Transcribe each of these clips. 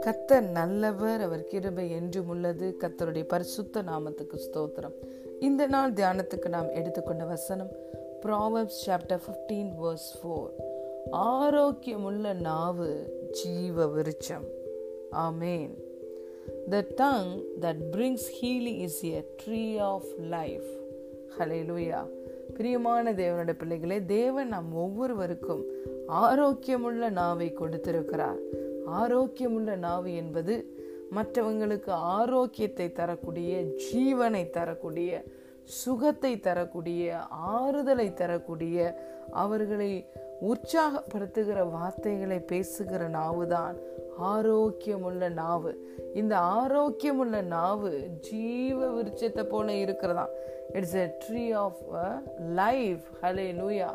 கத்தர் நல்லவர் அவர் கிருபை என்றும் உள்ளது. கத்தருடைய பரிசுத்த நாமத்துக்கு ஸ்தோத்திரம். இந்த நாள் தியானத்துக்கு நாம் எடுத்துக்கொண்ட வசனம் Proverbs chapter fifteen verse four ஆரோக்கியமுள்ள நாவு ஜீவ விருச்சம் ஆமேன் the tongue that brings healing is a tree of life hallelujah பிரியமான தேவனுடைய பிள்ளைகளே தேவன் நம் ஒவ்வொருவருக்கும் ஆரோக்கியமுள்ள நாவை கொடுத்திருக்கிறார். ஆரோக்கியமுள்ள நாவு என்பது மற்றவங்களுக்கு ஆரோக்கியத்தை தரக்கூடிய ஜீவனை தரக்கூடிய சுகத்தை தரக்கூடிய ஆறுதலை தரக்கூடிய அவர்களை உற்சாகப்படுத்துகிற வார்த்தைகளை பேசுகிற நாவுதான் ஆரோக்கியமுள்ள நாவு. இந்த ஆரோக்கியமுள்ள நாவு ஜீவ விருட்சத்தை போல இருக்கிறதா it's a tree of life hallelujah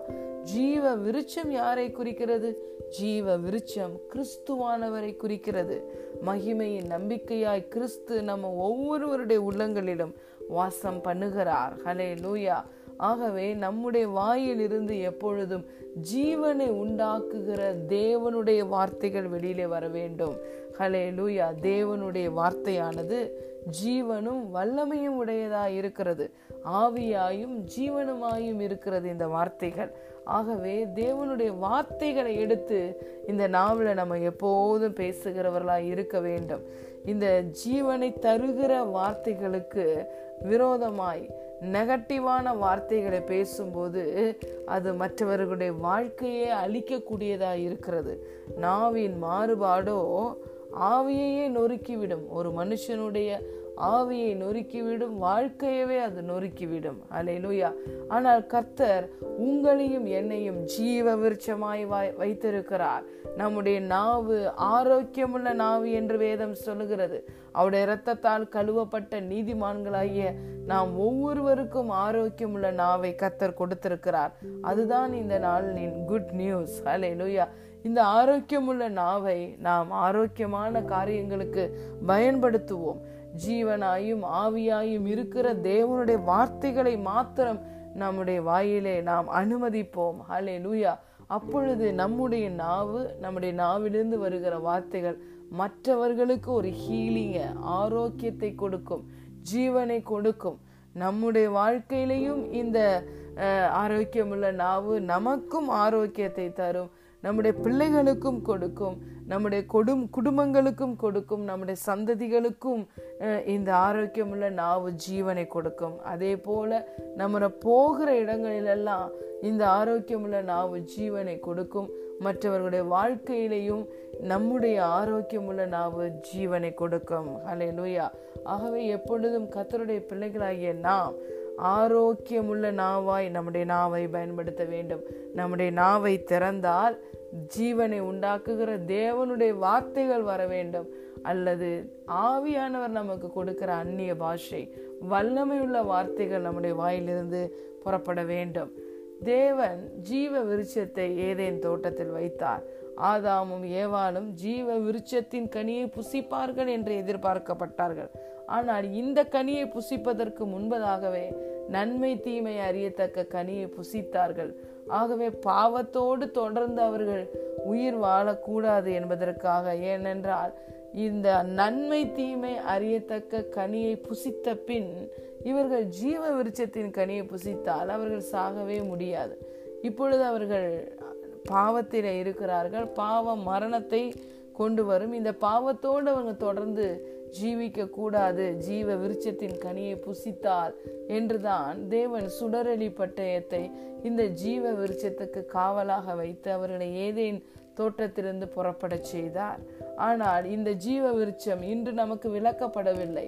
ஜீவ விருட்சம் யாரை குறிக்கிறது? ஜீவ விருட்சம் கிறிஸ்துவானவரை குறிக்கிறது. மகிமையின் நம்பிக்கையாய் கிறிஸ்து நம்ம ஒவ்வொருவருடைய உள்ளங்களிலும் வாசம் பண்ணுகிறார். ஹலே லூயா ஆகவே நம்முடைய வாயிலிருந்து எப்பொழுதும் ஜீவனை உண்டாக்குகிற தேவனுடைய வார்த்தைகள் வெளியிலே வர வேண்டும். ஹலே லூயா தேவனுடைய வார்த்தையானது ஜீவனும் வல்லமையும் உடையதா இருக்கிறது. ஆவியாயும் ஜீவனுமாயும் இருக்கிறது இந்த வார்த்தைகள். ஆகவே தேவனுடைய வார்த்தைகளை எடுத்து இந்த நாவல நம்ம எப்போதும் பேசுகிறவர்களா இருக்க வேண்டும். இந்த ஜீவனை தருகிற வார்த்தைகளுக்கு விரோதமாய் நெகட்டிவான வார்த்தைகளை பேசும்போது அது மற்றவர்களுடைய வாழ்க்கையே அழிக்கக்கூடியதாக இருக்கிறது. நாவின் மாறுபாடோ ஆவியையே நொறுக்கிவிடும். ஒரு மனுஷனுடைய ஆவியை நொறுக்கிவிடும் வாழ்க்கையவே அது நொறுக்கிவிடும். அலையிலுயா ஆனால் கர்த்தர் உங்களையும் என்னையும் ஜீவ விருட்சமாய் வைத்திருக்கிறார். நம்முடைய நாவு ஆரோக்கியமுள்ள நாவு என்று வேதம் சொல்லுகிறது. அவருடைய இரத்தத்தால் கழுவப்பட்ட நீதிமான்களாகிய நாம் ஒவ்வொருவருக்கும் ஆரோக்கியமுள்ள நாவை கத்தர் கொடுத்திருக்கிறார். அதுதான் இந்த நாளின் குட் நியூஸ் அலே லூயா இந்த ஆரோக்கியமுள்ள நாவை நாம் ஆரோக்கியமான காரியங்களுக்கு பயன்படுத்துவோம். ஜீவனாயும் ஆவியாயும் இருக்கிற தேவனுடைய வார்த்தைகளை மாத்திரம் நம்முடைய வாயிலே நாம் அனுமதிப்போம். ஹலே லூயா அப்பொழுது நம்முடைய நாவு நம்முடைய நாவிலிருந்து வருகிற வார்த்தைகள் மற்றவர்களுக்கு ஒரு ஹீலிங்க ஆரோக்கியத்தை கொடுக்கும் ஜீவனை கொடுக்கும். நம்முடைய வாழ்க்கையிலையும் இந்த ஆரோக்கியமுள்ள நாவு நமக்கும் ஆரோக்கியத்தை தரும் நம்முடைய பிள்ளைகளுக்கும் கொடுக்கும். நம்முடைய கொடும் குடும்பங்களுக்கும் கொடுக்கும் நம்முடைய சந்ததிகளுக்கும் இந்த ஆரோக்கியமுள்ள நாவு ஜீவனை கொடுக்கும். அதே போல நம்ம போகிற இடங்களிலெல்லாம் இந்த ஆரோக்கியமுள்ள நாவு ஜீவனை கொடுக்கும். மற்றவர்களுடைய வாழ்க்கையிலையும் நம்முடைய ஆரோக்கியமுள்ள நாவு ஜீவனை கொடுக்கும். அலே லூயா ஆகவே எப்பொழுதும் கத்தருடைய பிள்ளைகளாகிய நாம் ஆரோக்கியமுள்ள நாவாய் நம்முடைய நாவை பயன்படுத்த வேண்டும். நம்முடைய நாவை திறந்தால் ஜீவனை உண்டாக்குகிற தேவனுடைய வார்த்தைகள் வர வேண்டும். அல்லது ஆவியானவர் நமக்கு கொடுக்கிற அந்நிய பாஷை வல்லமையுள்ள வார்த்தைகள் நம்முடைய வாயிலிருந்து புறப்பட வேண்டும். தேவன் ஜீவ விருட்சத்தை ஏதேன் தோட்டத்தில் வைத்தார். ஆதாமும் ஏவாலும் ஜீவ விருட்சத்தின் கனியை புசிப்பார்கள் என்று எதிர்பார்க்கப்பட்டார்கள். ஆனால் இந்த கனியை புசிப்பதற்கு முன்பதாகவே நன்மை தீமை அறியத்தக்க கனியை புசித்தார்கள். ஆகவே பாவத்தோடு தொடர்ந்து அவர்கள் உயிர் வாழக்கூடாது என்பதற்காக ஏனென்றால் இந்த நன்மை தீமை அறியத்தக்க கனியை புசித்த பின் இவர்கள் ஜீவ விருட்சத்தின் கனியை புசித்தால் அவர்கள் சாகவே முடியாது. இப்பொழுது அவர்கள் பாவத்தில் இருக்கிறார்கள். பாவம் மரணத்தை கொண்டு வரும். இந்த பாவத்தோடு அவங்க தொடர்ந்து ஜீவிக்க கூடாது ஜீவ விருட்சத்தின் கனியை புசித்தால் என்றுதான் தேவன் சுடரளி பட்டயத்தை இந்த ஜீவ விருட்சத்துக்கு காவலாக வைத்து அவர்களை ஏதேன் தோட்டத்திலிருந்து புறப்பட செய்தார். ஆனால் இந்த ஜீவ விருட்சம் இன்று நமக்கு விளக்கப்படவில்லை.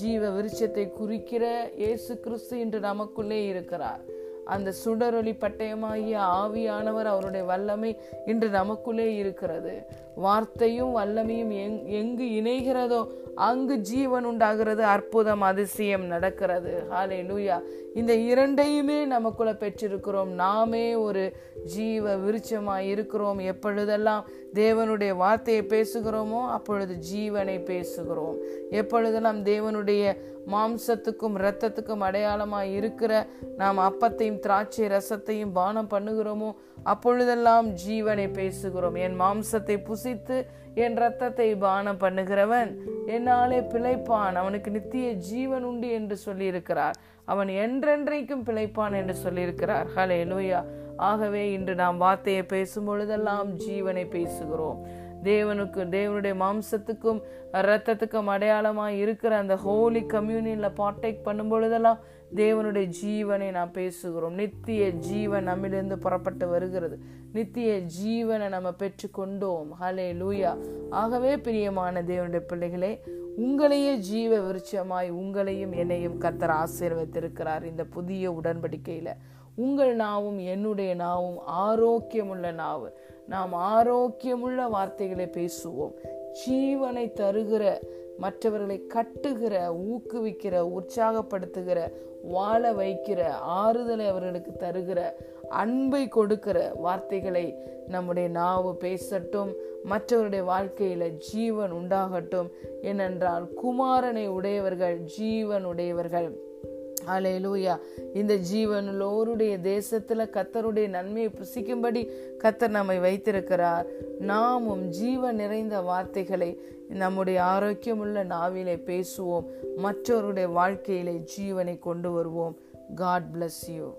ஜீவ விருட்சத்தை குறிக்கிற இயேசு கிறிஸ்து இன்று நமக்குள்ளே இருக்கிறார். அந்த சுடரொளி பட்டயமாகிய ஆவியானவர் அவருடைய வல்லமை இன்று நமக்குள்ளே இருக்கிறது. வார்த்தையும் வல்லமையும் எங் எங்கு இணைகிறதோ அங்கு ஜீவன் உண்டாகிறது. அற்புதம் அதிசயம் நடக்கிறது. ஹாலே லூயா இந்த இரண்டையுமே நமக்குள்ள பெற்றிருக்கிறோம். நாமே ஒரு ஜீவ விருட்சமாய் இருக்கிறோம். எப்பொழுதெல்லாம் தேவனுடைய வார்த்தையை பேசுகிறோமோ அப்பொழுது ஜீவனை பேசுகிறோம். எப்பொழுதெல்லாம் தேவனுடைய மாம்சத்துக்கும் இரத்தத்துக்கும் அடையாளமாய் இருக்கிற நாம் அப்பத்தையும் திராட்சை ரசத்தையும் பானம் பண்ணுகிறோமோ அப்பொழுதெல்லாம் ஜீவனை பேசுகிறோம். என் மாம்சத்தை புசித்து என் ரத்தத்தை பானம் பண்ணுகிறவன் என்னாலே பிழைப்பான். அவனுக்கு நித்திய ஜீவன் உண்டு என்று சொல்லியிருக்கிறார். அவன் என்றென்றைக்கும் பிழைப்பான் என்று சொல்லியிருக்கிறார். ஹலே லூயா ஆகவே இன்று நாம் வார்த்தையை பேசும் பொழுதெல்லாம் ஜீவனை பேசுகிறோம். தேவனுக்கு தேவனுடைய மாம்சத்துக்கும் ரத்தத்துக்கும் அடையாளமாக இருக்கிற அந்த ஹோலி கம்யூனியனில் பார்ட்டேக் பண்ணும் பொழுதெல்லாம் தேவனுடைய ஜீவனை நாம் பேசுகிறோம். நித்திய ஜீவன் நம்மிலிருந்து புறப்பட்டு வருகிறது. நித்திய ஜீவனை நம்ம பெற்று கொண்டோம் ஹலே லூயா ஆகவே பிரியமான தேவனுடைய பிள்ளைகளே உங்களையே ஜீவ விருட்சமாய் உங்களையும் என்னையும் கத்தர் ஆசீர்வத்திருக்கிறார் இந்த புதிய உடன்படிக்கையில. உங்கள் நாவும் என்னுடைய நாவும் ஆரோக்கியமுள்ள நாவு. நாம் ஆரோக்கியமுள்ள வார்த்தைகளை பேசுவோம். ஜீவனை தருகிற மற்றவர்களை கட்டுகிற ஊக்குவிக்கிற உற்சாகப்படுத்துகிற வாழ வைக்கிற ஆறுதலை அவர்களுக்கு தருகிற அன்பை கொடுக்கிற வார்த்தைகளை நம்முடைய நாவு பேசட்டும். மற்றவருடைய வாழ்க்கையில ஜீவன் உண்டாகட்டும். ஏனென்றால் குமாரனை உடையவர்கள் ஜீவன் உடையவர்கள். அலையலூயா இந்த ஜீவனுள்ளோருடைய தேசத்துல கத்தருடைய நன்மையை புசிக்கும்படி கத்தர் நம்மை வைத்திருக்கிறார். நாமும் ஜீவன் நிறைந்த வார்த்தைகளை நம்முடைய ஆரோக்கியமுள்ள நாவிலே பேசுவோம். மற்றவருடைய வாழ்க்கையிலே ஜீவனை கொண்டு வருவோம். God bless you